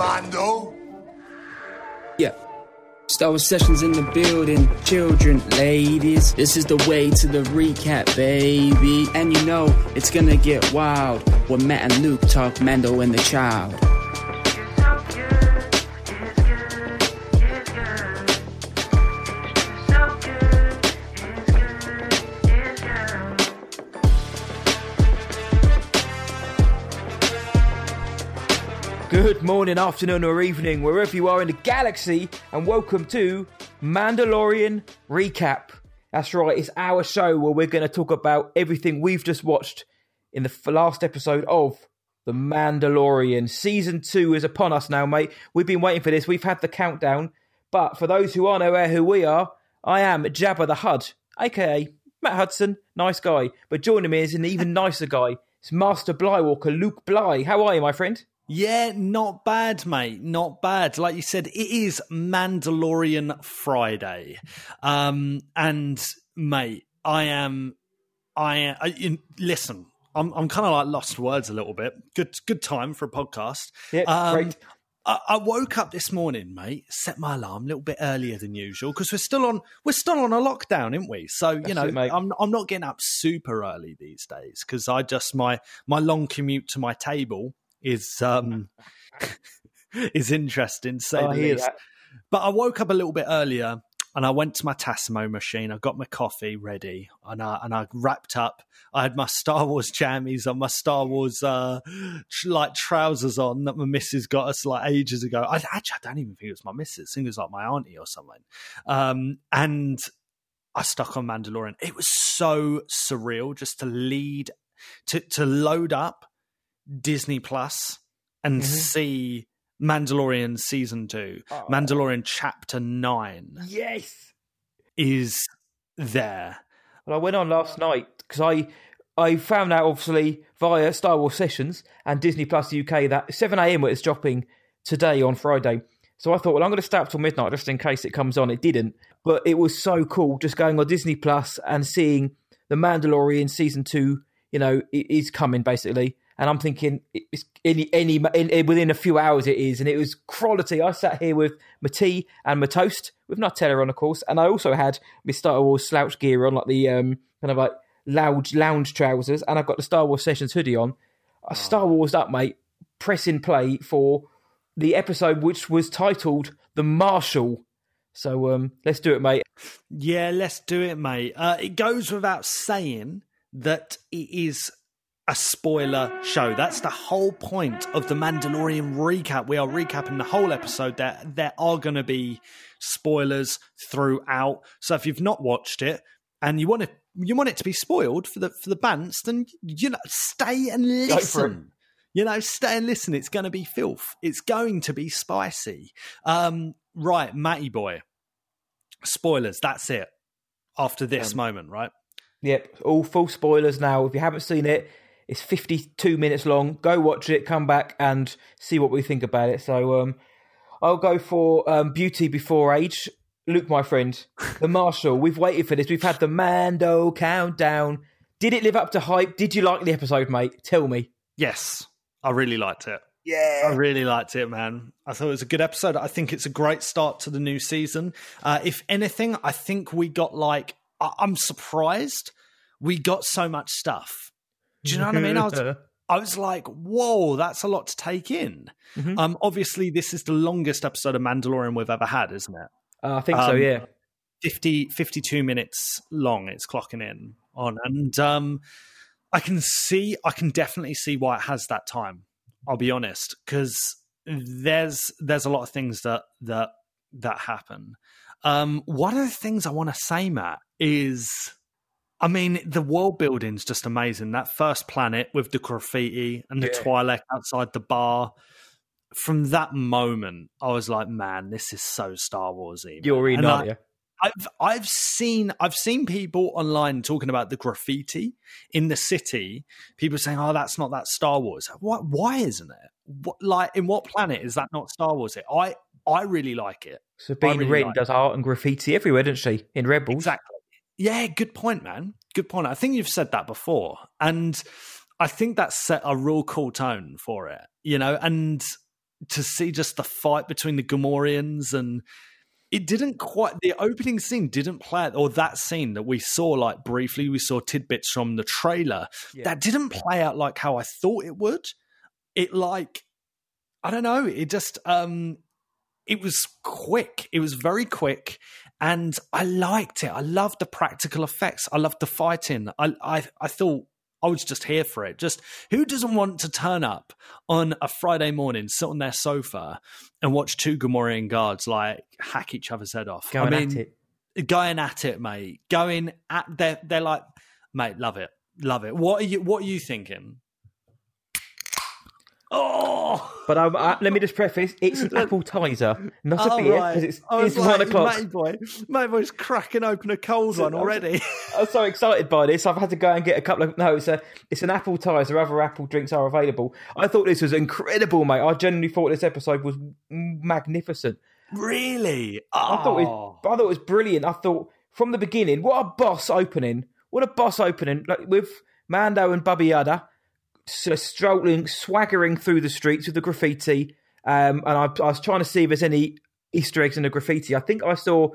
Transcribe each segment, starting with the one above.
Mando. Yeah. Star Wars Sessions in the building. Children, ladies, this is the way to the recap, baby. And you know, it's gonna get wild when Matt and Luke talk Mando and the child. Good morning, afternoon, or evening, wherever you are in the galaxy, and welcome to Mandalorian Recap. That's right, it's our show where we're going to talk about everything we've just watched in the last episode of The Mandalorian. Season 2 is upon us now, mate. We've been waiting for this, we've had the countdown. But for those who aren't aware who we are, I am Jabba the Hud, aka Matt Hudson, nice guy. But joining me is an even nicer guy. It's Master Blywalker, Luke Bly. How are you, my friend? Yeah, not bad, mate. Not bad. Like you said, it is Mandalorian Friday. Um, and mate, I am, I, I in, listen, I'm, I'm kind of like lost words a little bit. Good, good time for a podcast. Yeah, um, great. I, I woke up this morning, mate. Set my alarm a little bit earlier than usual because we're still on we're still on a lockdown, aren't we? So you That's know, it. I'm I'm not getting up super early these days because I just my my long commute to my table is um is interesting. To say Oh, the least. that. But I woke up a little bit earlier and I went to my Tassimo machine. I got my coffee ready and I, and I wrapped up. I had my Star Wars jammies on, my Star Wars uh, tr- like trousers on that my missus got us like ages ago. I actually I don't even think it was my missus. I think it was like my auntie or something. Um, and I stuck on Mandalorian. It was so surreal just to lead to to load up Disney Plus and Mhm. see Mandalorian season two, Oh. Mandalorian chapter nine Yes. is there. Well, I went on last night because I I found out obviously via Star Wars Sessions and Disney Plus UK that 7 a.m. it's dropping today on Friday. So I thought, well, I'm going to stay up till midnight just in case it comes on. It didn't, but it was so cool just going on Disney Plus and seeing the Mandalorian season two. You know, is coming basically, and I'm thinking it's any any in, within a few hours it is, and it was quality. I sat here with my tea and my toast with Nutella on, of course, and I also had my Star Wars slouch gear on, like the um kind of like lounge lounge trousers, and I've got the Star Wars Sessions hoodie on. I Star Wars up, mate. Pressing play for the episode which was titled "The Marshal." So um, let's do it, mate. Yeah, let's do it, mate. Uh, it goes without saying that it is a spoiler show. That's the whole point of the Mandalorian recap. We are recapping the whole episode. There, there are going to be spoilers throughout. So if you've not watched it and you want to, you want it to be spoiled for the for the bants, then you know, stay and listen. You know, stay and listen. It's going to be filth. It's going to be spicy. Um, right, Matty boy. Spoilers. That's it. After this Um, moment, right? Yep, all full spoilers now. If you haven't seen it, it's 52 minutes long. Go watch it, come back and see what we think about it. So um, I'll go for um, Beauty Before Age. Luke, my friend, the Marshal. We've waited for this. We've had the Mando countdown. Did it live up to hype? Did you like the episode, mate? Tell me. Yes, I really liked it. Yeah. I really liked it, man. I thought it was a good episode. I think it's a great start to the new season. Uh, if anything, I think we got like, I- I'm surprised we got so much stuff. Do you know what I mean? I was, I was like, whoa, that's a lot to take in. Mhm. Um, obviously, this is the longest episode of Mandalorian we've ever had, isn't it? Uh, I think so, Um, yeah. 50, 52 minutes long it's clocking in on and um i can see i can definitely see why it has that time i'll be honest because there's there's a lot of things that that that happen um one of the things i want to say matt is I mean, the world building's just amazing. That first planet with the graffiti and the Yeah. Twi'lek outside the bar. From that moment, I was like, "Man, this is so Star Warsy." You're man." in, aren't I- you? I've I've seen I've seen people online talking about the graffiti in the city. People saying, "Oh, that's not that Star Wars." Why? Why isn't it? What, like, in what planet is that not Star Wars? It. I I really like it. Sabine really Wren like does art and graffiti everywhere, doesn't she? In Rebels. Exactly. Yeah, good point, man. Good point. I think you've said that before. And I think that set a real cool tone for it, you know, and to see just the fight between the Gamorreans and it didn't quite the opening scene didn't play out or that scene that we saw like briefly we saw tidbits from the trailer Yeah. that didn't play out like how i thought it would it like i don't know it just um it was quick it was very quick and i liked it i loved the practical effects i loved the fighting i i, I thought I was just here for it. Just who doesn't want to turn up on a Friday morning, sit on their sofa, and watch two Gamorrean guards like hack each other's head off? Going I mean, at it. going at it, mate. Going at they're they're like, mate, love it, love it. What are you What are you thinking? Oh, But um, uh, let me just preface: it's an appetizer, not a all beer, right. because it's, I was it's one o'clock. Mate boy, mate boy's cracking open a cold one already. I'm so excited by this. I've had to go and get a couple of. No, it's a it's an appetizer. Other apple drinks are available. I thought this was incredible, mate. I genuinely thought this episode was magnificent. really? I thought it, Oh. I thought it was brilliant. I thought from the beginning, what a boss opening! What a boss opening! Like with Mando and Baby Yoda strolling, swaggering through the streets with the graffiti. Um, and I, I was trying to see if there's any Easter eggs in the graffiti. I think I saw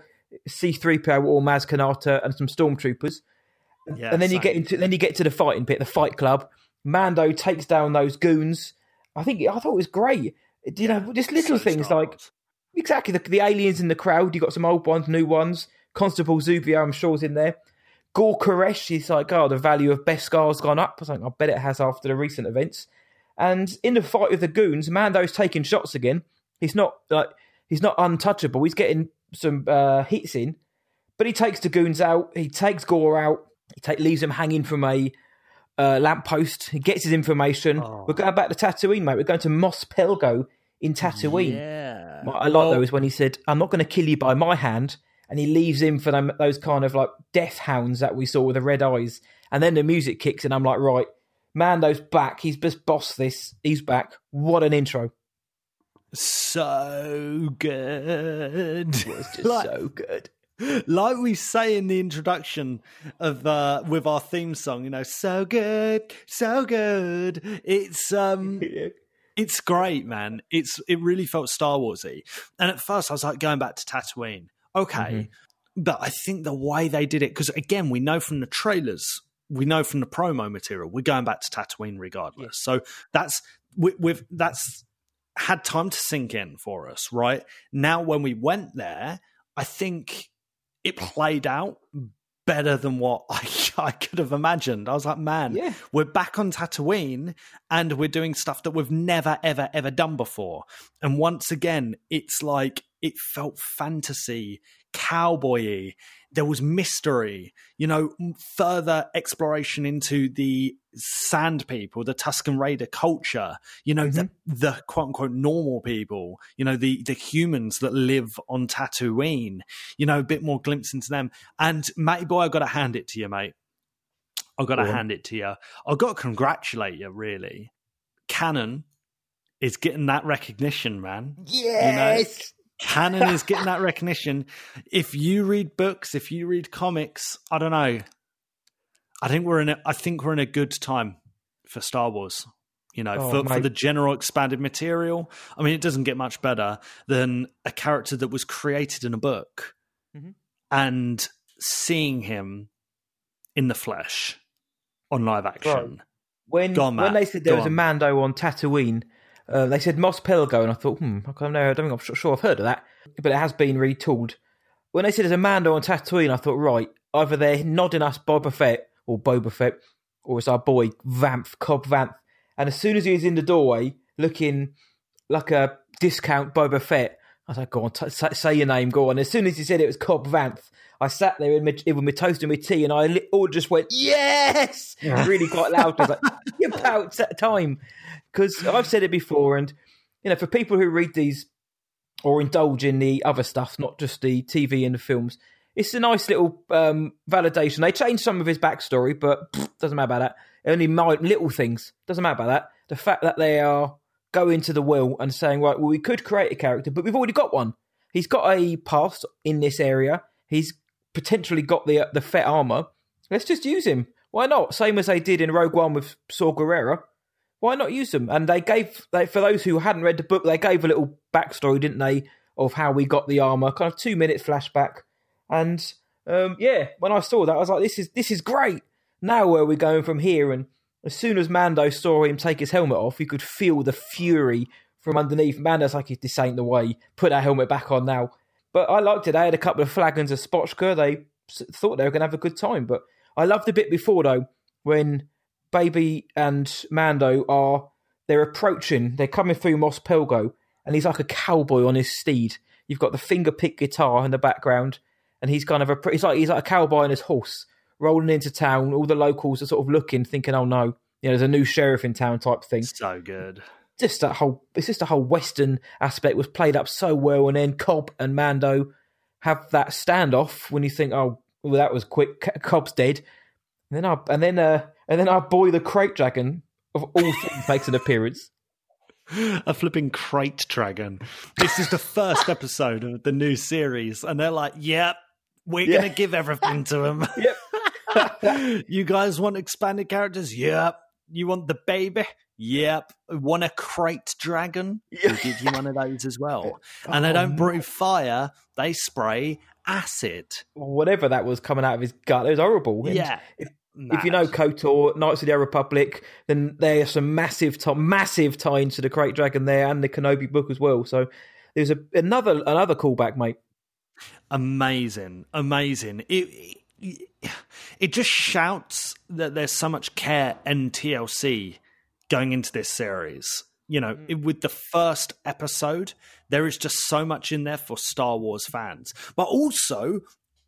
C3PO or Maz Kanata and some stormtroopers. Yeah, and then you get into then you get to the fighting bit, the fight club. Mando takes down those goons. I think I thought it was great. You know, just little So things like exactly the, the aliens in the crowd. You got some old ones, new ones. Constable Zuvio, I'm sure, is in there. Gore Koresh, he's like, oh, the value of Beskar's gone up. I was like, I bet it has after the recent events. And in the fight with the goons, Mando's taking shots again. He's not like he's not untouchable. He's getting some uh, hits in, but he takes the goons out. He takes Gore out. He take, leaves him hanging from a uh, lamppost. He gets his information. Oh. We're going back to Tatooine, mate. We're going to Mos Pelgo in Tatooine. Yeah. What I like though is when he said, "I'm not going to kill you by my hand," and he leaves him for them, those kind of like death hounds that we saw with the red eyes. And then the music kicks, and I'm like, right, Mando's back. He's just bossed this. He's back. What an intro! so good. It's just Like- so good. like we say in the introduction of uh with our theme song you know so good so good it's um it's great man it's it really felt star warsy and at first i was like going back to tatooine okay mm-hmm. but i think the way they did it because again we know from the trailers we know from the promo material we're going back to tatooine regardless so that's we, we've that's had time to sink in for us right now when we went there i think it played out better than what I, I could have imagined. I was like, man, Yeah. we're back on Tatooine and we're doing stuff that we've never, ever, ever done before. And once again, it's like it felt fantasy, cowboy There was mystery, you know, further exploration into the sand people, the Tusken Raider culture, you know, the, mm-hmm. the quote unquote normal people, you know, the, the humans that live on Tatooine, you know, a bit more glimpse into them. And Matty Boy, I've got to hand it to you, mate. I've got to hand it to you. I've got to congratulate you, really. Canon is getting that recognition, man. Yes. Canon is getting that recognition. If you read books, if you read comics, I don't know. I think we're in a I think we're in a good time for Star Wars. You know, Oh, for, for the general expanded material. I mean, it doesn't get much better than a character that was created in a book Mhm. and seeing him in the flesh on live action. When Go on, when they said there Go was a. Mando on Tatooine, uh, they said Mos Pelgo, and I thought, hmm, I don't know, I don't think I'm sure I've heard of that, but it has been retooled. When they said there's a Mando on Tatooine, I thought, right, either they're nodding us Boba Fett or Boba Fett, or it's our boy Vamp Cobb Vanth. And as soon as he was in the doorway, looking like a discount Boba Fett, I was like, go on, t- say your name, go on. As soon as he said it was Cobb Vanth, I sat there in my, with my toast and my tea, and I all just went, yes! really quite loud. I was like, "Yeah, about that time. Because I've said it before, and, you know, for people who read these or indulge in the other stuff, not just the TV and the films, it's a nice little um, validation. They changed some of his backstory, but pfft, doesn't matter about that. Only my little things. Doesn't matter about that. The fact that they are going to the will and saying, right, well, we could create a character, but we've already got one. He's got a past in this area. He's potentially got the the Fett armor. Let's just use him. Why not? Same as they did in Rogue One with Saw Gerrera. why not use them? And they gave they, for those who hadn't read the book, they gave a little backstory, didn't they, of how we got the armor, kind of two minute flashback. And um, yeah, when I saw that, I was like, this is this is great. Now where are we going from here? And as soon as Mando saw him take his helmet off, you could feel the fury from underneath. Mando's like, this ain't the way. Put that helmet back on now. But I liked it. They had a couple of flagons of Spotchka. They thought they were going to have a good time. But I loved the bit before, though, when Baby and Mando are they're approaching. They're coming through Mos Pelgo, and he's like a cowboy on his steed. You've got the finger pick guitar in the background, and he's kind of a he's like he's like a cowboy on his horse rolling into town. All the locals are sort of looking, thinking, "Oh no, you know, there's a new sheriff in town," type thing. So good. Just that whole it's just the whole Western aspect was played up so well, and then Cobb and Mando have that standoff when you think, "Oh, well, that was quick. Cobb's dead." And then our and then uh and then our boy the Krayt Dragon of all things makes an appearance. A flipping Krayt Dragon. This is the first episode of the new series, and they're like, "Yep, we're Yeah. gonna give everything to him." Yep. you guys want expanded characters? Yep. You want the baby? Yep. Want a Krayt Dragon? We'll give you one of those as well. Oh, and they Oh, don't breathe fire; they spray acid. Whatever that was coming out of his gut, it was horrible. Yeah. If, if you know KOTOR, Knights of the Old Republic, then there's some massive, t- massive tie into the Krayt Dragon there and the Kenobi book as well. So there's a, another another callback, mate. amazing, amazing. It, it it just shouts that there's so much care and TLC going into this series. You know, it- with the first episode, there is just so much in there for Star Wars fans, but also.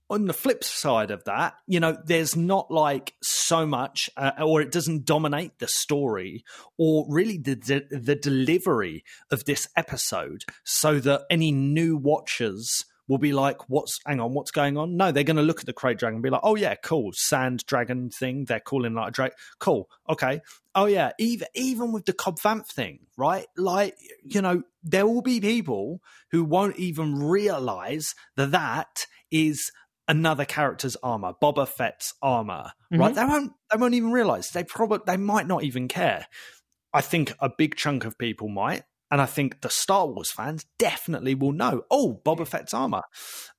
On the flip side of that, you know, there's not like so much, uh, or it doesn't dominate the story, or really the de- the delivery of this episode, so that any new watchers will be like, "What's hang on? What's going on?" No, they're going to look at the Krayt Dragon and be like, "Oh yeah, cool, sand dragon thing. They're calling like a dragon. Cool, okay. Oh yeah, even even with the Cobb Vanth thing, right? Like you know, there will be people who won't even realize that that is." Another character's armor, Boba Fett's armor, right? They won't. They won't even realize. They probably. They might not even care. I think a big chunk of people might, and I think the Star Wars fans definitely will know. Oh, Boba Fett's armor,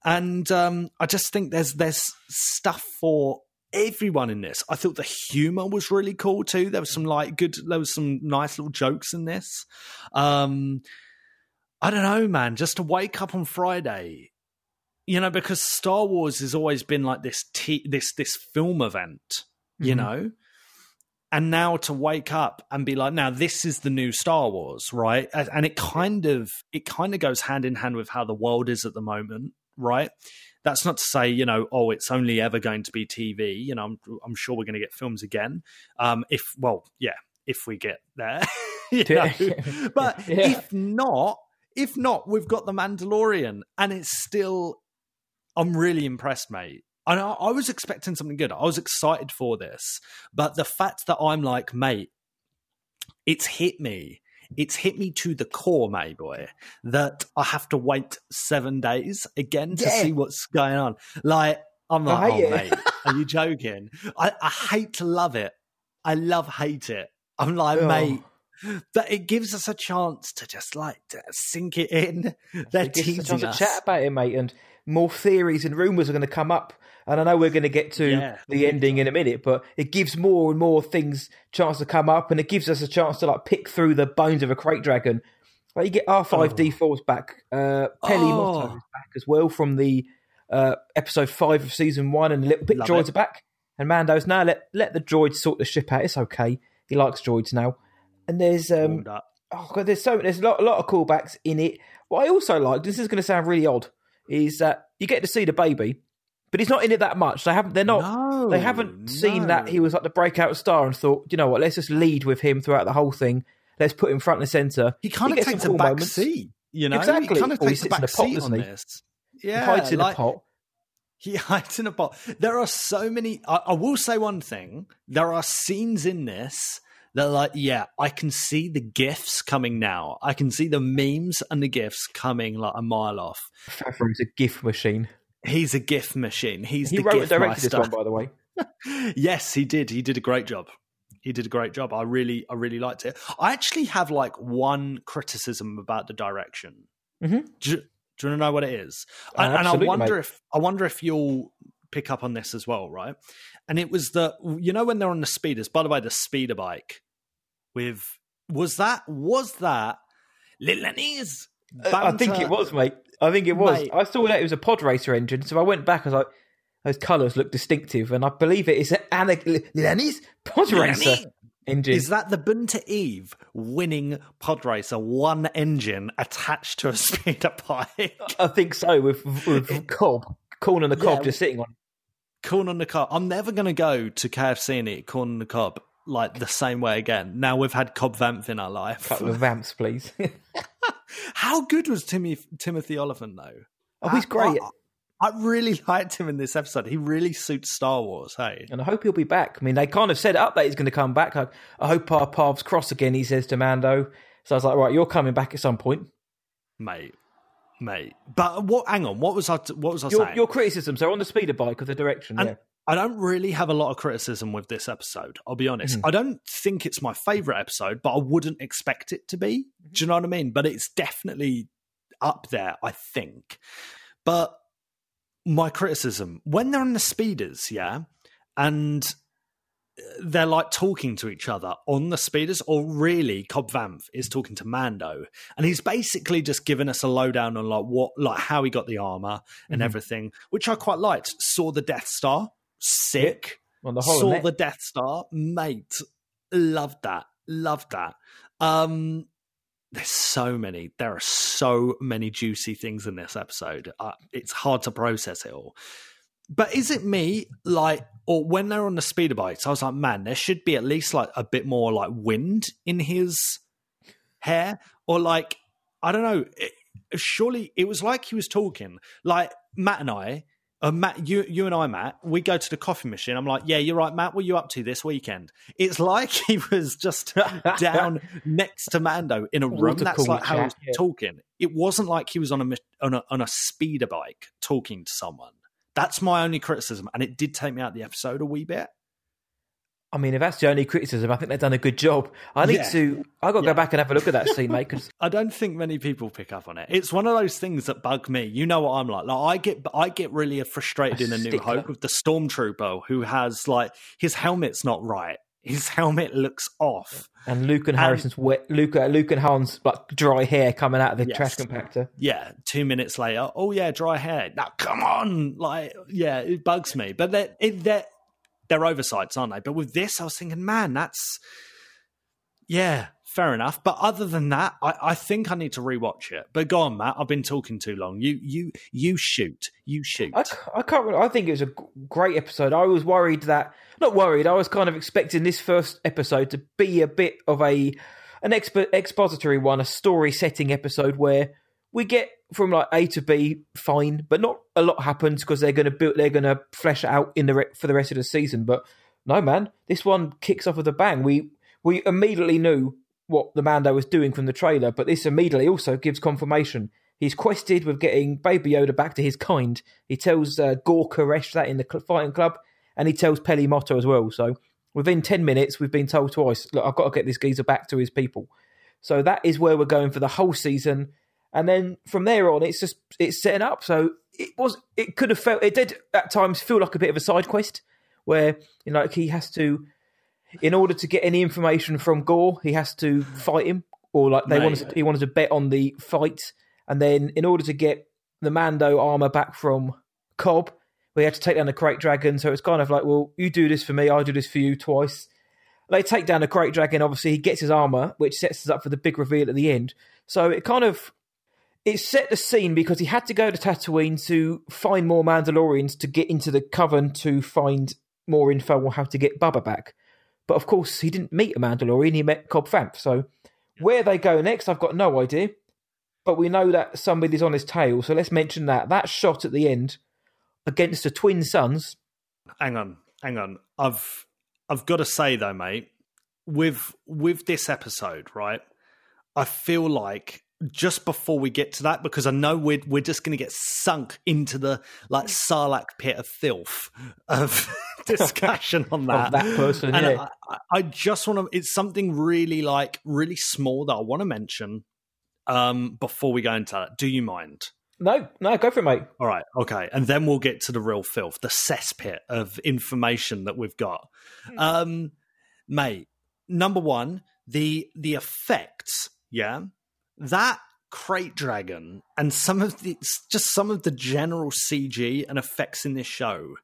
and um, I just think there's there's stuff for everyone in this. I thought the humor was really cool too. There was some like good. There was some nice little jokes in this. Um, I don't know, man. Just to wake up on Friday, you know, because Star Wars has always been like this t- this this film event, you Mhm. know and now to wake up and be like now this is the new star wars right and it kind of it kind of goes hand in hand with how the world is at the moment right that's not to say you know oh it's only ever going to be tv you know i'm, I'm sure we're going to get films again um if well yeah if we get there you know? but Yeah. if not if not we've got the mandalorian and it's still i'm really impressed mate and I, I was expecting something good. I was excited for this, but the fact that I'm like, mate, it's hit me. It's hit me to the core, mate, boy, that I have to wait seven days again to Yeah. see what's going on. Like, I'm like, oh, mate, are you joking? I, I hate to love it. I love hate it. I'm like, Oh. mate, that it gives us a chance to just like to sink it in. They're It gives us a teasing to chat about it, mate, and more theories and rumours are going to come up. And I know we're going to get to Yeah. the ending in a minute, but it gives more and more things chance to come up, and it gives us a chance to like pick through the bones of a Krayt dragon. Like you get R five D fours back, uh, Peli Motto Oh. is back as well from the uh, episode five of season one, and the little bit Love droids it. are back. And Mando's now let let the droids sort the ship out. It's okay. He likes droids now. And there's um, oh god, there's so there's a lot, a lot of callbacks in it. What I also like, this is going to sound really odd, is that you get to see the baby, but he's not in it that much. They haven't, they're not, No, they haven't seen no. that he was like the breakout star and thought, you know what, let's just lead with him throughout the whole thing. Let's put him front and center. He kind of takes a cool back moments. seat, you know. Exactly. He kind of Or takes a back pot, seat on he? this. He Yeah, hides in like, a pot. He hides in a pot. There are so many. I, I will say one thing. There are scenes in this that, are like, yeah, I can see the gifs coming now. I can see the memes and the gifs coming like a mile off. Favreau's a gift machine. He's a gif machine. He's He the wrote and gif directed this one, by the way. yes, he did. He did a great job. he did a great job. I really, I really liked it. I actually have like one criticism about the direction. Mhm. Do, you- do you want to know what it is? Uh, and, and I wonder mate. if I wonder if you'll pick up on this as well, right? And it was the you know when they're on the speeders. By the way, the speeder bike with was that was that Annie's Uh, I think it was, mate. I think it was. Mate. I saw that it was a pod racer engine, so I went back. I was like, those colours look distinctive, and I believe it is an Lenny's pod racer engine. Is that the Boonta Eve winning pod racer one engine attached to a speeder bike? I think so. With with Cobb, Corn and the Cobb Yeah. just sitting on. Corn on the cob. I'm never going to go to KFC and eat corn on the cob like the same way again. Now we've had Cobb Vamp in our life. couple of vamps, please. How good was Timmy, Timothy Olyphant though? oh, he's great, I, I really liked him in this episode. He really suits Star Wars. Hey, and I hope he'll be back. I mean, they kind of set it up that he's going to come back. I, I hope our paths cross again. He says to Mando. So I was like, right, you're coming back at some point. mate, mate. But what? Hang on. What was I? What was I Your, saying? your criticisms are on the speeder bike of the direction. And yeah. I don't really have a lot of criticism with this episode. I'll be honest. Mm. I don't think it's my favorite episode, but I wouldn't expect it to be. Mm-hmm. Do you know what I mean? But it's definitely up there, I think. But my criticism when they're on the speeders, yeah, and uh, they're like talking to each other on the speeders, or really, Cobb Vanth is mm-hmm. talking to Mando, and he's basically just giving us a lowdown on like what, like how he got the armor and Mhm. everything, which I quite liked. Saw the Death Star, sick. On the Saw whole, the Death Star, mate. Loved that. Loved that. Um, there's so many. There are so many juicy things in this episode. Uh, it's hard to process it all. But is it me, like, or when they're on the speeder bikes, I was like, man, there should be at least like a bit more like wind in his hair, or like, I don't know. It, surely it was like he was talking, like Matt and I. Uh, Matt, you, you and I, Matt, we go to the coffee machine. I'm like, yeah, you're right, Matt. What are you up to this weekend? It's like he was just down next to Mando in a room. That's cooler like how he was talking. It wasn't like he was on a, on a on a speeder bike talking to someone. That's my only criticism, and it did take me out the episode a wee bit. I mean, if that's the only criticism, I think they've done a good job. I need Yeah. to. I got to Yeah. go back and have a look at that scene, mate. Because I don't think many people pick up on it. It's one of those things that bug me. You know what I'm like. Like I get, I get really frustrated A in A New. Hope with the stormtrooper who has like his helmet's not right. His helmet looks off. and Luke and Harrison's wet. Luke, uh, Luke and Hans like dry hair coming out of the Yes. trash compactor. Yeah, two minutes later, oh yeah, dry hair. Now come on, like yeah, it bugs me. But they're it, they're they're oversights, aren't they? But with this, I was thinking, man, that's yeah, fair enough. But other than that, I, I think I need to rewatch it. But go on, Matt. I've been talking too long. You you you shoot, you shoot. I can't. Really, I think it was a great episode. I was worried that not worried. I was kind of expecting this first episode to be a bit of a an expo- expository one, a story setting episode where we get from like A to B fine, but not a lot happens because they're going to build. They're going to flesh out in the re- for the rest of the season. But no, man, this one kicks off with a bang. We we immediately knew what the Mando was doing from the trailer, but this immediately also gives confirmation. He's quested with getting Baby Yoda back to his kind. He tells uh, Gore that in the cl- fighting club, and he tells Peli Motto as well. So within 10 minutes, we've been told twice, look, I've got to get this geezer back to his people. So that is where we're going for the whole season. And then from there on, it's just it's setting up. So it was it could have felt it did at times feel like a bit of a side quest where you know like he has to in order to get any information from Gore, he has to fight him, or like they Mate. wanted to, he wanted to bet on the fight, and then in order to get the Mando armor back from Cobb, we had to take down the Krayt Dragon. So it's kind of like, well, you do this for me, I do this for you twice. They take down the Krayt Dragon. Obviously, he gets his armor, which sets us up for the big reveal at the end. So it kind of it set the scene because he had to go to Tatooine to find more Mandalorians to get into the Coven to find more info on how to get Bubba back. But of course, he didn't meet a Mandalorian; he met Cobb Vanth. So where they go next, I've got no idea. But we know that somebody's on his tail, so let's mention that. That shot at the end against the twin suns. hang on, hang on. I've I've got to say though, mate, with with this episode, right? I feel like just before we get to that, because I know we're we're just going to get sunk into the like Sarlacc pit of filth of discussion on that. that person, and yeah. I, I just want to. It's something really like really small that I want to mention um, before we go into that. Do you mind? No, no, go for it, mate. All right, okay, and then we'll get to the real filth, the cesspit of information that we've got. Um, mate, number one, the the effects, yeah, that Krayt dragon and some of the just some of the general CG and effects in this show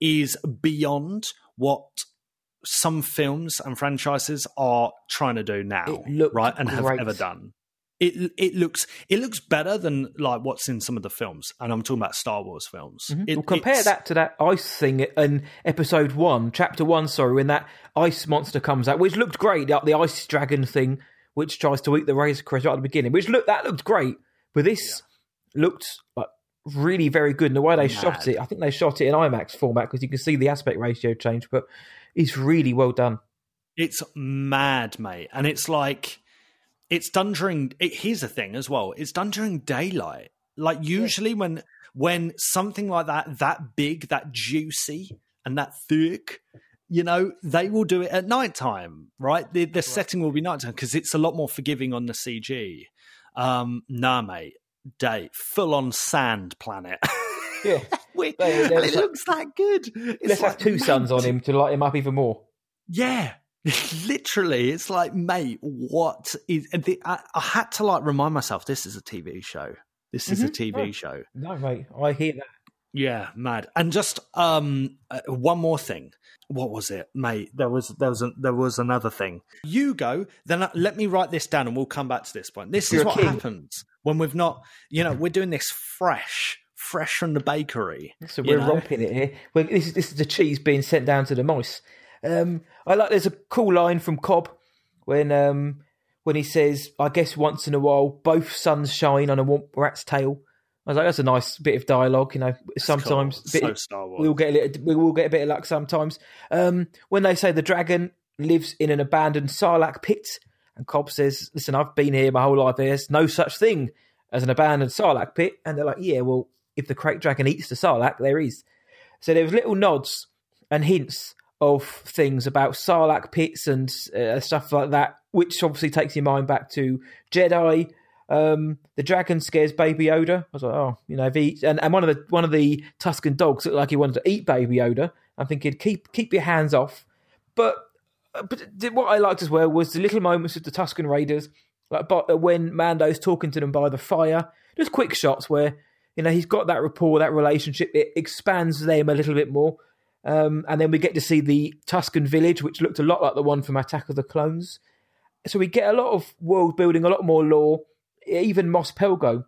is beyond what some films and franchises are trying to do now, right, and have ever done. It it looks it looks better than like what's in some of the films, and I'm talking about Star Wars films. Mm-hmm. well, compare that to that ice thing in episode one, chapter one, sorry, when that ice monster comes out, which looked great, like the ice dragon thing, which tries to eat the Razor Crest right at the beginning, which looked that looked great, but this looked like really very good. And the way they shot it, I think they shot it in IMAX format because you can see the aspect ratio change, but it's really well done. It's mad, mate. And it's like it's done during it, here's the thing as well. It's done during daylight. Like usually when when something like that that big, that juicy and that thick, you know, they will do it at nighttime, right? The the setting will be nighttime because it's a lot more forgiving on the CG. Um, nah, mate. Day full on sand planet. Yeah. We- and there's it like- looks that good. It's Let's have like, two suns on him to light him up even more. yeah, literally, it's like, mate, what is? and The, I, I had to like remind myself, this is a TV show. This is a TV Oh. show. No, mate, I hear that. Yeah, mad. And just um, uh, one more thing. What was it, mate? There was there was a, there was another thing. You go, then let me write this down, and we'll come back to this point. This You're is what king. happens when we've not, you know, we're doing this fresh, fresh from the bakery. So we're know? romping it here. Well, this is this is the cheese being sent down to the mice. Um, I like. There's a cool line from Cobb when um, when he says, "I guess once in a while both suns shine on a rat's tail." I was like, "That's a nice bit of dialogue, You know, sometimes Cool. so Wars. we'll get a little, we will get a bit of luck sometimes. Um, when they say the dragon lives in an abandoned sarlacc pit, and Cobb says, "Listen, I've been here my whole life. There's no such thing as an abandoned sarlacc pit." And they're like, "Yeah, well, if the Krayt dragon eats the sarlacc, there is." So there was little nods and hints of things about sarlacc pits and uh, stuff like that, which obviously takes your mind back to Jedi. Um, the dragon scares Baby Yoda. I was like, oh, you know, if he, and, and one of the one of the Tusken dogs looked like he wanted to eat Baby Yoda. I'm thinking, keep keep your hands off. But but what I liked as well was the little moments with the Tusken Raiders, like but when Mando's talking to them by the fire, just quick shots where you know he's got that rapport, that relationship. It expands them a little bit more, um, and then we get to see the Tusken village, which looked a lot like the one from Attack of the Clones. So we get a lot of world building, a lot more lore. Even Mos Pelgo,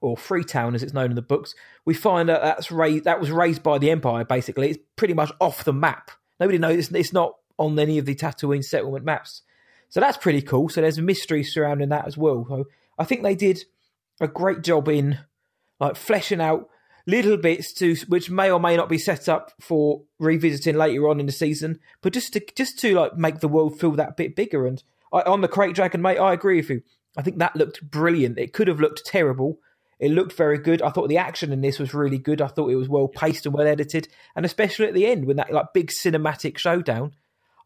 or Freetown as it's known in the books, we find that that's raised, that was raised by the Empire. Basically, it's pretty much off the map. Nobody knows it's, it's not on any of the Tatooine settlement maps. So that's pretty cool. So there's a mystery surrounding that as well. So I think they did a great job in like fleshing out little bits to which may or may not be set up for revisiting later on in the season, but just to just to like make the world feel that bit bigger. And I, on the Krayt Dragon, mate, I agree with you. I think that looked brilliant. It could have looked terrible. It looked very good. I thought the action in this was really good. I thought it was well paced and well edited, and especially at the end when that like big cinematic showdown,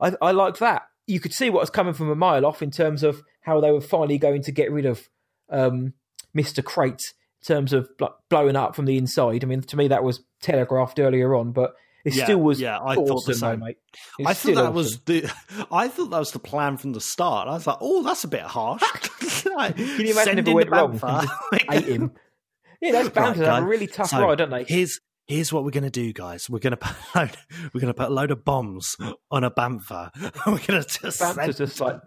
I, I liked that. You could see what was coming from a mile off in terms of how they were finally going to get rid of um, Mister Krayt in terms of like blowing up from the inside. I mean, to me that was telegraphed earlier on, but it Yeah, still was yeah, I awesome, thought the though, same. mate. It's I thought that awesome. was the. I thought that was the plan from the start. I was like, "Oh, that's a bit harsh." Can Can you imagine if it went wrong ate him? Yeah, that's bound Right, to have a really tough So, ride, don't they? Here's here's what we're gonna do, guys. We're gonna put a load, we're gonna put a load of bombs on a bantha. we're gonna just Bantha's send, just like,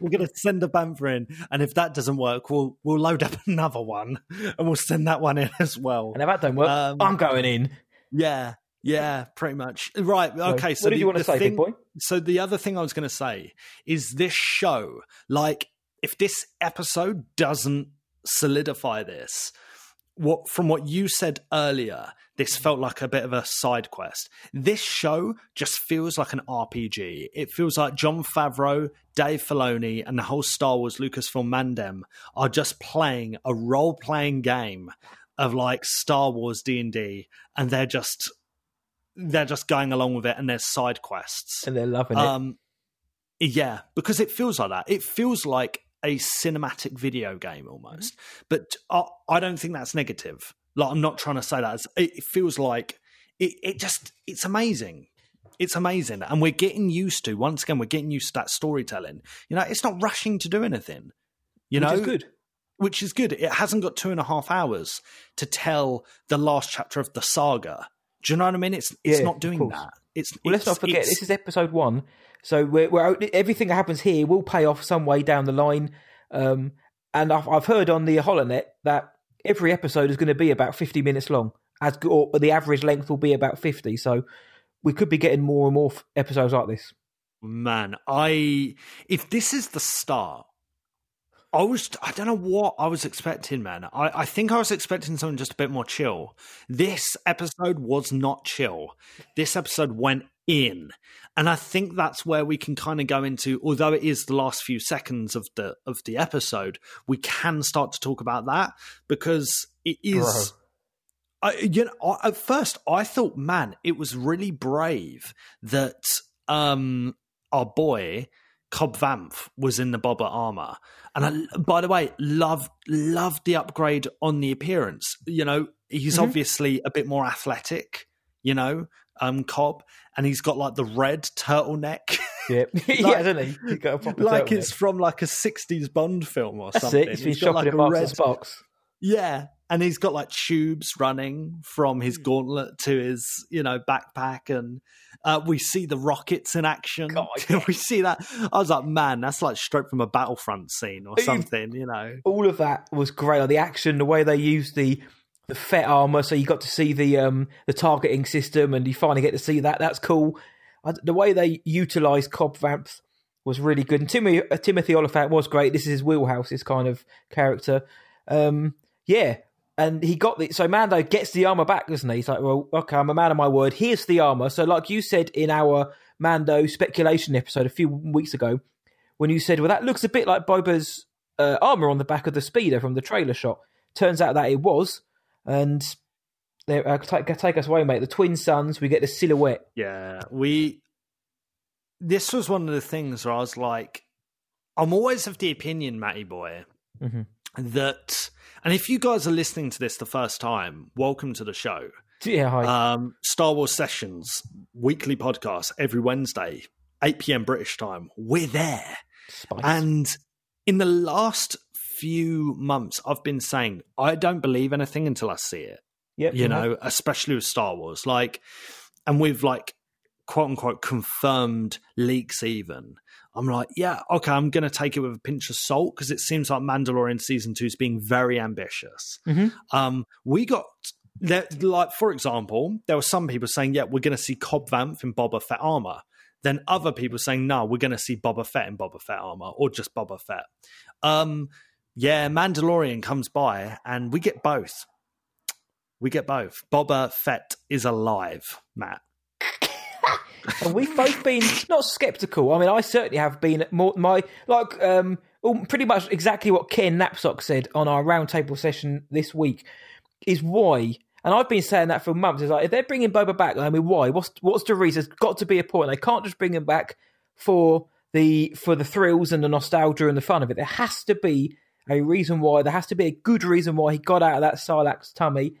we're gonna send a bantha in, and if that doesn't work, we'll we'll load up another one, and we'll send that one in as well. and if that don't work, Um, I'm going in. Yeah, yeah, pretty much. Right. Okay. So what did the- you want to say, thing- big boy? so the other thing I was going to say is this show, like, if this episode doesn't solidify this, what from what you said earlier, this felt like a bit of a side quest. This show just feels like an RPG. It feels like Jon Favreau, Dave Filoni, and the whole Star Wars Lucasfilm Mandem are just playing a role-playing game of like Star Wars D and D, and they're just they're just going along with it, and there's side quests. and they're loving it. Um, yeah, because it feels like that. It feels like a cinematic video game almost. But I, I don't think that's negative. Like I'm not trying to say that. It's- It, feels like it, it just it's amazing. It's amazing, and we're getting used to. Once again, we're getting used to that storytelling. You know, it's not rushing to do anything. You know. which know, is good. which is good. It hasn't got two and a half hours to tell the last chapter of the saga. Do you know what I mean? It's it's Yeah, not doing that. It's Well, let's not forget this is episode one, so we're, we're everything that happens here will pay off some way down the line. Um, and I've, I've heard on the Holonet that every episode is going to be about fifty minutes long, as or the average length will be about fifty. So we could be getting more and more episodes like this. Man, I if this is the start, I was I don't know what I was expecting, man. I, I think I was expecting something just a bit more chill. This episode was not chill. This episode went in. And I think that's where we can kind of go into, although it is the last few seconds of the of the episode, we can start to talk about that because it is I, you know, I, at first I thought, man, it was really brave that um, our boy Cobb Vanth was in the Boba armor, and I, by the way, love loved the upgrade on the appearance. You know, he's Mhm. obviously a bit more athletic. You know, um, Cobb, and he's got like the red turtleneck, Yeah, yeah, hasn't he? He's got a proper like turtleneck. it's from like a '60s Bond film or That's something. it. He's He's got, like, a red- Sparks. Yeah, and he's got like tubes running from his gauntlet to his, you know, backpack, and uh, we see the rockets in action. God, we see that. I was like, man, that's like straight from a Battlefront scene or something, you know. all of that was great. Like the action, the way they used the the Fett armor, so you got to see the um the targeting system, and you finally get to see that. That's cool. I, the way they utilized Cobb Vanth was really good, and Timothy uh, Timothy Olyphant was great. This is his wheelhouse, his kind of character. Um, yeah. And he got the so Mando gets the armor back, doesn't he? He's like, well, okay, I'm a man of my word. Here's the armor. So, like you said in our Mando speculation episode a few weeks ago, when you said, well, that looks a bit like Boba's uh, armor on the back of the speeder from the trailer shot. Turns out that it was, and they uh, take, take us away, mate. The twin suns. We get the silhouette. Yeah, we. This was one of the things where I was like, I'm always of the opinion, Matty boy, Mm Mhm. That, and if you guys are listening to this the first time, welcome to the show. Yeah, hi. Um, Star Wars Sessions weekly podcast every Wednesday, 8 p.m. British time. We're there. Spice. And in the last few months, I've been saying I don't believe anything until I see it. Yep, You know, especially with Star Wars, like, and with like quote unquote confirmed leaks. Even I'm like, yeah, okay, I'm going to take it with a pinch of salt because it seems like Mandalorian season two is being very ambitious. Mhm. Um, we got there, like for example, there were some people saying, yeah, we're going to see Cobb Vanth in Boba Fett armor. Then other people saying, no, we're going to see Boba Fett in Boba Fett armor or just Boba Fett. Um, yeah, Mandalorian comes by and we get both. We get both. Boba Fett is alive, Matt. And we've both been not skeptical. I mean, I certainly have been more my like um pretty much exactly what Ken Knapsack said on our roundtable session this week is why. And I've been saying that for months. It's like if they're bringing Boba back, I mean, why? What's what's the reason? There's got to be a point. They can't just bring him back for the for the thrills and the nostalgia and the fun of it. There has to be a reason why. There has to be a good reason why he got out of that Sarlacc's tummy.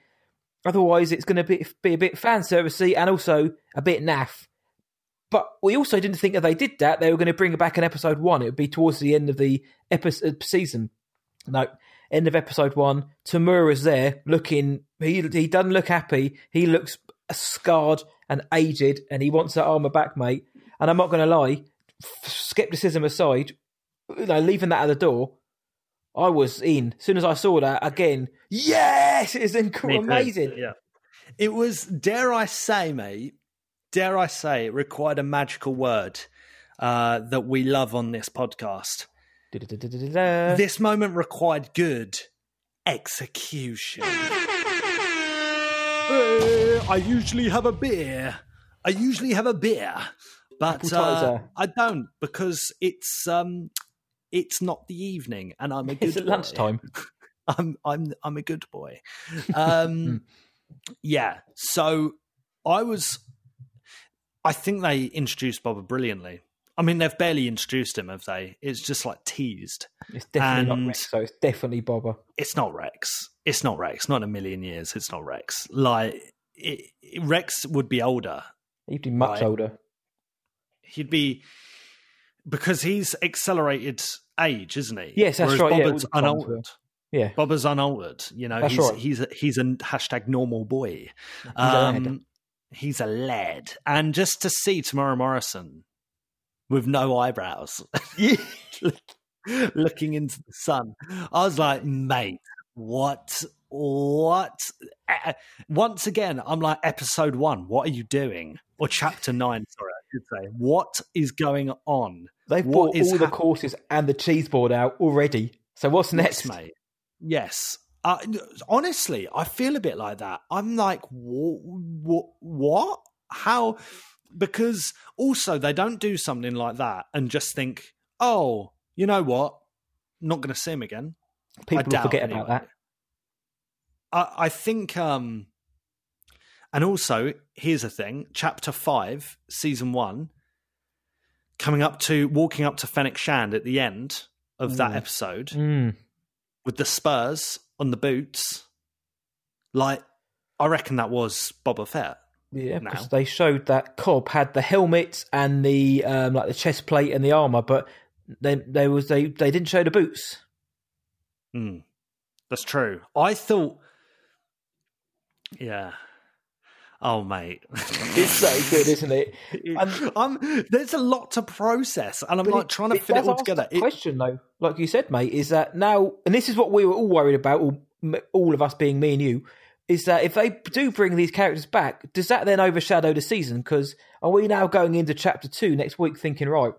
Otherwise, it's going to be, be a bit fan servicey and also a bit naff. But we also didn't think that they did that. They were going to bring it back in episode one. It would be towards the end of the episode uh, season. No, end of episode one. Temuera's there looking. He he doesn't look happy. He looks scarred and aged, and he wants that armor back, mate. And I'm not going to lie. Skepticism aside, you know, leaving that at the door, I was in. As soon as I saw that again, yes, it's inc- amazing. Yeah. It was, dare I say, mate, dare I say, it required a magical word uh, that we love on this podcast. Da-da-da-da-da-da. This moment required good execution. Uh, I usually have a beer. I usually have a beer, but uh. I don't because it's um, it's not the evening, and I'm a good It's at lunchtime. I'm I'm I'm a good boy. Um, yeah. So I was I think they introduced Boba brilliantly. I mean, they've barely introduced him, have they? It's just like teased. It's definitely And- not Rex, so it's definitely Boba. It's not Rex. It's not Rex. Not in a million years. It's not Rex. Like it, it- Rex would be older. He'd be much Right. older. He'd be because he's accelerated age, isn't he? Yes, that's Whereas right, yeah, Boba's times unaltered. Yeah. Boba's unaltered. You know, That's he's right. he's a, he's a hashtag normal boy. Um, he's a lad, and just to see Temuera Morrison with no eyebrows, looking into the sun, I was like, mate, what? What? Once again, I'm like, episode one, what are you doing? Or chapter nine, sorry, I should say. What is going on? They've What bought all the courses and the cheese board out already. So what's next? Yes, mate. Yes. Uh, honestly, I feel a bit like that. I'm like, what? What? How? Because also, they don't do something like that and just think, oh, you know what? not going to see him again. People forget anyway. about that. I, I think, um, and also here's the thing: Chapter Five, Season One, coming up to walking up to Fennec Shand at the end of that Mm. episode Mm. with the spurs on the boots. Like, I reckon that was Boba Fett. Yeah, because they showed that Cobb had the helmet and the um, like the chest plate and the armor, but then they was they they didn't show the boots. Mm, that's true. I thought, yeah. Oh, mate, It's so good, isn't it? And- I'm, there's a lot to process, and I'm like it- trying to it fit it all together. It- question though, like you said, mate, is that now, and this is what we were all worried about, all, all of us being me and you, is that if they do bring these characters back, does that then overshadow the season? Because are we now going into chapter two next week thinking, right,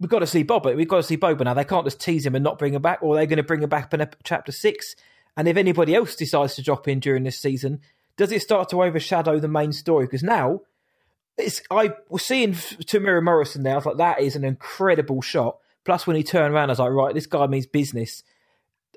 we've got to see Boba, we've got to see Boba now. They can't just tease him and not bring him back, or they're going to bring him back in chapter six. And if anybody else decides to drop in during this season, does it start to overshadow the main story? Because now it's I was seeing Temuera Morrison there. I was like, that is an incredible shot. Plus, when he turned around, I was like, right, this guy means business.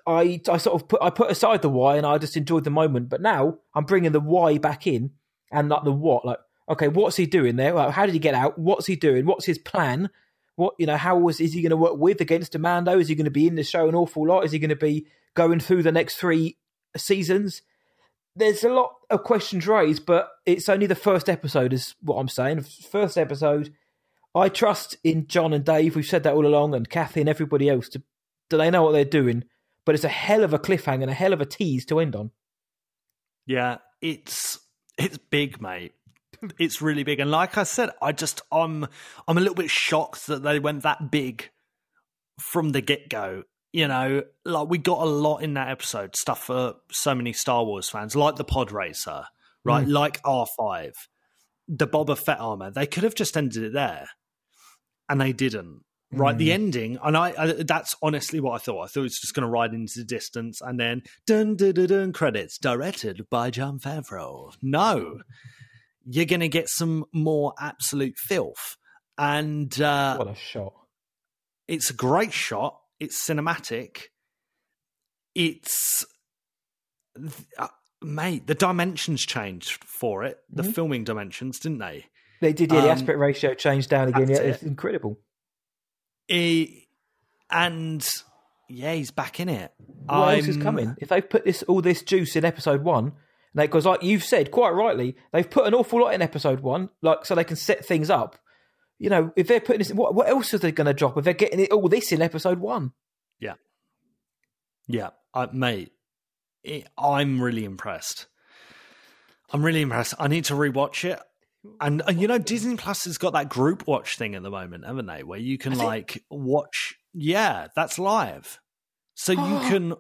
I I sort of put I put aside the why and I just enjoyed the moment. But now I'm bringing the why back in and like the what. Like, okay, what's he doing there? Like, how did he get out? What's he doing? What's his plan? What you know? How was is he going to work with against Amando? Is he going to be in the show an awful lot? Is he going to be going through the next three seasons? There's a lot of questions raised, but it's only the first episode, is what I'm saying. First episode. I trust in Jon and Dave. We've said that all along, and Kathy and everybody else. To, do they know what they're doing? But it's a hell of a cliffhanger and a hell of a tease to end on. Yeah, it's it's big, mate. It's really big, and like I said, I just I'm I'm a little bit shocked that they went that big from the get go. You know, like we got a lot in that episode, stuff for so many Star Wars fans, like the Pod Racer, right? Like R five, the Boba Fett armor. They could have just ended it there, and they didn't. Right, the ending, and I, I that's honestly what I thought. I thought it was just going to ride into the distance and then dun dun dun, dun credits directed by Jon Favreau. No, you're going to get some more absolute filth, and uh, What a shot! it's a great shot. It's cinematic. It's uh, mate, the dimensions changed for it. The Mhm. filming dimensions, didn't they? They did, yeah. The Um, aspect ratio changed down again. Yeah, it. it's incredible. He, and yeah, he's back in it. What else is coming? If they've put this all this juice in episode one, because like you've said quite rightly, they've put an awful lot in episode one, like so they can set things up. You know, if they're putting this, what what else are they going to drop if they're getting it, all this in episode one? Yeah, yeah, I, mate, it, I'm really impressed. I'm really impressed. I need to rewatch it. And, and you know, Disney Plus has got that group watch thing at the moment, haven't they? Where you can like watch. Yeah, that's live. So you can.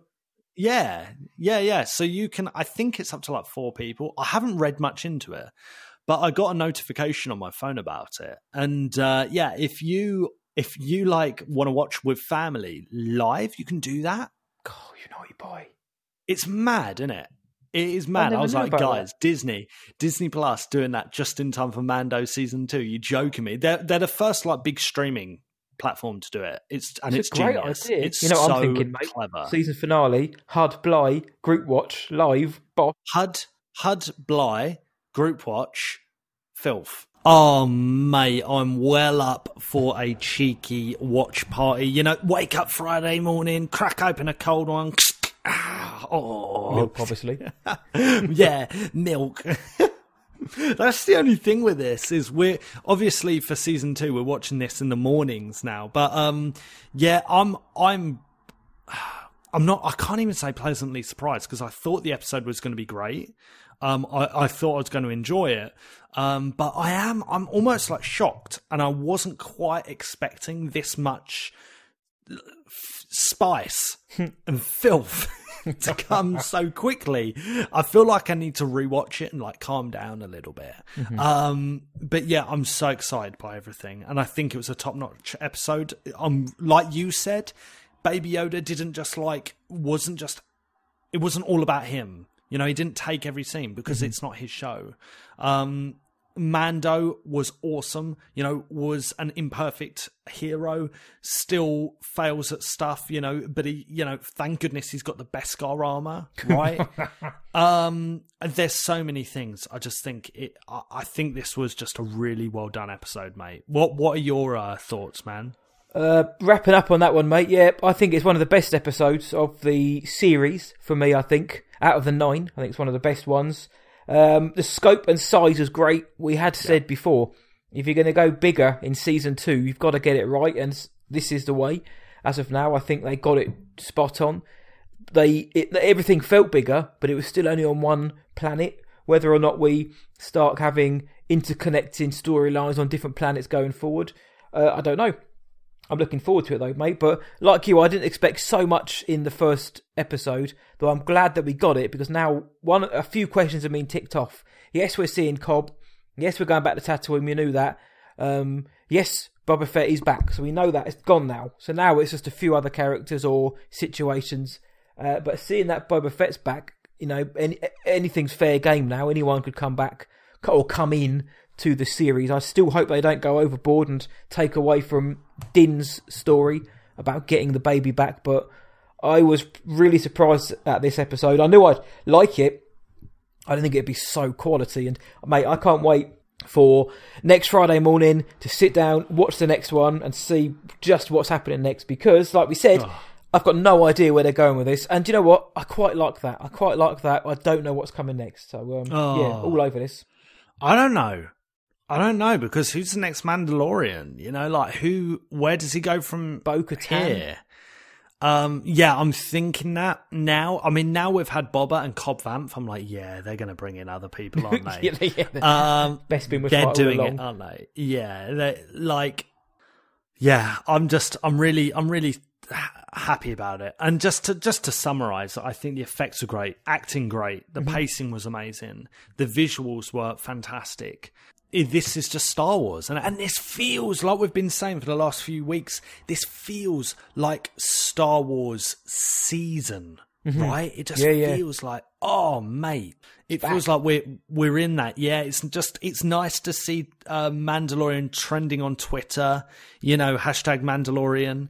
Yeah, yeah, yeah. So you can. I think it's up to like four people. I haven't read much into it, but I got a notification on my phone about it. And uh, yeah, if you if you like want to watch with family live, you can do that Oh, you naughty boy! it's mad, isn't it? It is mad. I, never was like, guys, Disney, Disney Plus doing that just in time for Mando season two. You joking me? They're they're the first like big streaming platform to do it. It's and It's it's, a great genius. idea. It's You know what so I'm thinking, mate? clever. Season finale, HUD Bly, group watch live, boss. HUD HUD Bly group watch filth. Oh, mate, I'm well up for a cheeky watch party. You know, wake up Friday morning, crack open a cold one. Oh, Milk, obviously. yeah, milk. That's the only thing with this is we're obviously for season two we're watching this in the mornings now, but um, yeah, I'm I'm I'm not. I can't even say pleasantly surprised because I thought the episode was going to be great. Um, I, I thought I was going to enjoy it, um, but I am. I'm almost like shocked, and I wasn't quite expecting this much spice and filth to come so quickly. I feel like I need to rewatch it and like calm down a little bit. Um, but yeah, I'm so excited by everything, and I think it was a top notch episode. Um, like you said, Baby Yoda didn't just like wasn't just it wasn't all about him. You know, he didn't take every scene because it's not his show. Um, Mando was awesome, you know, was an imperfect hero, still fails at stuff, you know, but he, you know, thank goodness he's got the Beskar armor, right? um, there's so many things. I just think it, I, I think this was just a really well done episode, mate. What, what are your uh, thoughts, man? Uh, wrapping up on that one, mate. Yeah, I think it's one of the best episodes of the series for me. I think out of the nine, I think it's one of the best ones. Um, the scope and size was great. We had said before, if you're going to go bigger in season two, you've got to get it right, and this is the way. As of now, I think they got it spot on. They it, everything felt bigger, but it was still only on one planet. Whether or not we start having interconnecting storylines on different planets going forward, uh, I don't know. I'm looking forward to it though, mate. But like you, I didn't expect so much in the first episode, though I'm glad that we got it because now one a few questions have been ticked off. Yes, we're seeing Cobb. Yes, we're going back to Tatooine. We knew that. Um, yes, Boba Fett is back, so we know that it's gone now. So now it's just a few other characters or situations. Uh, but seeing that Boba Fett's back, you know, any, anything's fair game now. Anyone could come back or come in to the series. I still hope they don't go overboard and take away from Din's story about getting the baby back. But I was really surprised at this episode. I knew I'd like it. I didn't think it'd be so quality. And mate, I can't wait for next Friday morning to sit down, watch the next one, and see just what's happening next. Because, like we said, I've got no idea where they're going with this. And do you know what? I quite like that. I quite like that. I don't know what's coming next. So um, Oh. yeah, all over this. I don't know. I don't know because who's the next Mandalorian? You know, like who? Where does he go from Bo-Katan. Um, yeah, I'm thinking that now. I mean, now we've had Boba and Cobb Vanth. I'm like, yeah, they're going to bring in other people, aren't they? yeah, yeah. um, Best been with they're doing it, aren't they? Yeah, they like, yeah. I'm just, I'm really, I'm really happy about it. And just to just to summarize, I think the effects were great, acting great, the pacing was amazing, the visuals were fantastic. I- This is just Star Wars, and and this feels like we've been saying for the last few weeks. This feels like Star Wars season, right? It just Yeah, yeah. feels like, oh mate, it feels like we're we're in that. Yeah, it's just it's nice to see uh, Mandalorian trending on Twitter. You know, hashtag Mandalorian.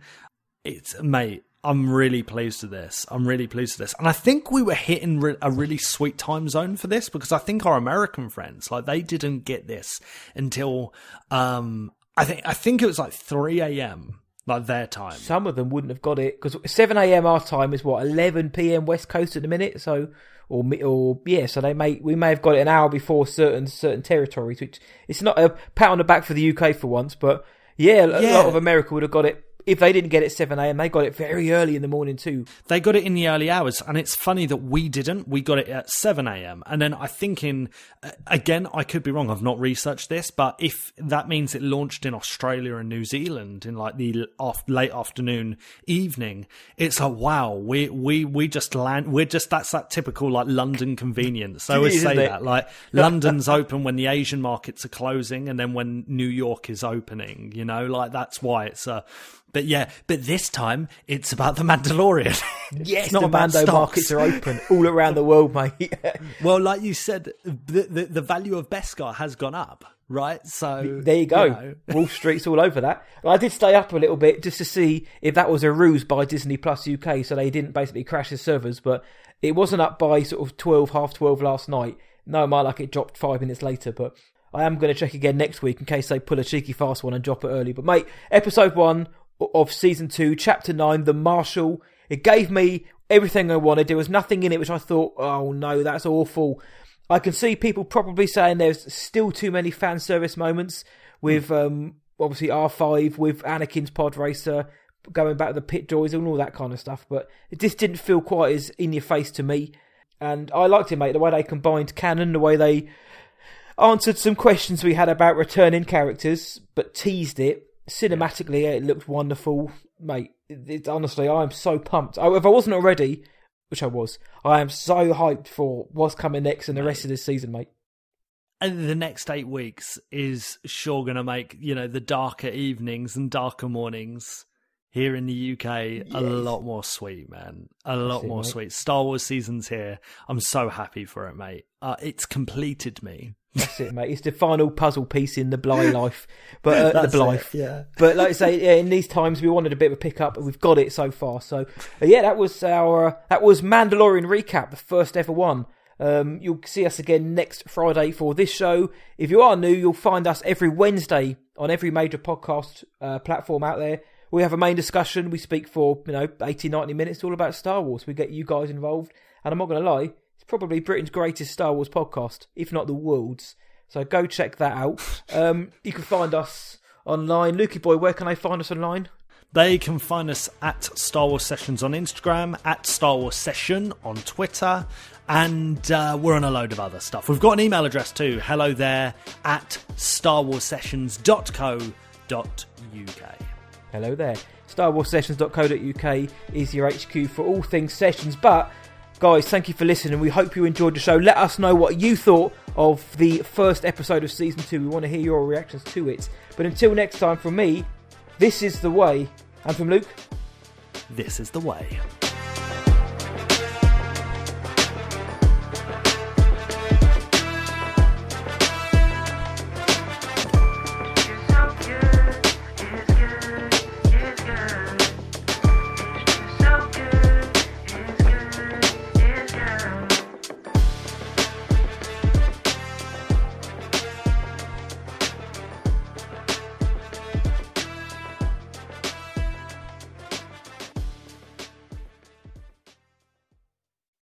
It's mate. I'm really pleased with this. I'm really pleased with this, and I think we were hitting re- a really sweet time zone for this because I think our American friends, like, they didn't get this until um, I think I think it was like 3 a.m. like their time. Some of them wouldn't have got it because 7 a.m. our time is what 11 p.m. West Coast at the minute. So or or yeah, so they may we may have got it an hour before certain certain territories, which it's not a pat on the back for the UK for once, but yeah, a Yeah. lot of America would have got it. If they didn't get it 7 a.m., they got it very early in the morning too. They got it in the early hours, and it's funny that we didn't. We got it at 7 a.m. And then I think in, uh, again, I could be wrong, I've not researched this, but if that means it launched in Australia and New Zealand in like the off, late afternoon, evening, it's like, wow, we, we, we just land, we're just, that's that typical like London convenience. I It always say that, like London's open when the Asian markets are closing, and then when New York is opening, you know, like that's why it's a, but yeah, but this time it's about the Mandalorian. Yes, the Mando stocks. markets are open all around the world, mate. Well, like you said, the, the the value of Beskar has gone up, right? So There you go. know. Wall Street's all over that. I did stay up a little bit just to see if that was a ruse by Disney Plus UK, so they didn't basically crash the servers. But it wasn't up by sort of twelve, half twelve last night. No, my luck, it dropped five minutes later. But I am going to check again next week in case they pull a cheeky fast one and drop it early. But mate, episode one of season two, chapter nine, The Marshal. It gave me everything I wanted. There was nothing in it which I thought, oh no, that's awful. I can see people probably saying there's still too many fan service moments with um, obviously R5, with Anakin's pod racer, going back to the pit droids and all that kind of stuff. But it just didn't feel quite as in your face to me. And I liked it, mate, the way they combined canon, the way they answered some questions we had about returning characters, but teased it. Cinematically, it looked wonderful, mate. It, honestly, I am so pumped. I, if I wasn't already, which I was, I am so hyped for what's coming next and the rest of this season, mate. And the next eight weeks is sure going to make you know the darker evenings and darker mornings here in the UK yes. a lot more sweet, man. A lot more mate. sweet. Star Wars season's here. I'm so happy for it, mate. Uh, it's completed me. That's it, mate. It's the final puzzle piece in the Bly life, but uh, the Bly, it, yeah. But like I say, yeah, in these times, we wanted a bit of a pickup, and we've got it so far. So uh, yeah, that was our uh, that was Mandalorian recap, the first ever one. Um, you'll see us again next Friday for this show. If you are new, you'll find us every Wednesday on every major podcast uh, platform out there. We have a main discussion. We speak for you know 80, 90 minutes, all about Star Wars. We get you guys involved, and I'm not going to lie probably Britain's greatest Star Wars podcast, if not the world's. So go check that out. Um, you can find us online. Lukey Boy, where can I find us online? They can find us at Star Wars Sessions on Instagram, at Star Wars Session on Twitter, and uh, we're on a load of other stuff. We've got an email address too. Hello there at starwarsessions.co.uk. Hello there. StarWarsSessions.co.uk is your HQ for all things sessions, but Guys, thank you for listening. We hope you enjoyed the show. Let us know what you thought of the first episode of season two. We want to hear your reactions to it. But until next time, from me, this is the way. And from Luke, this is the way.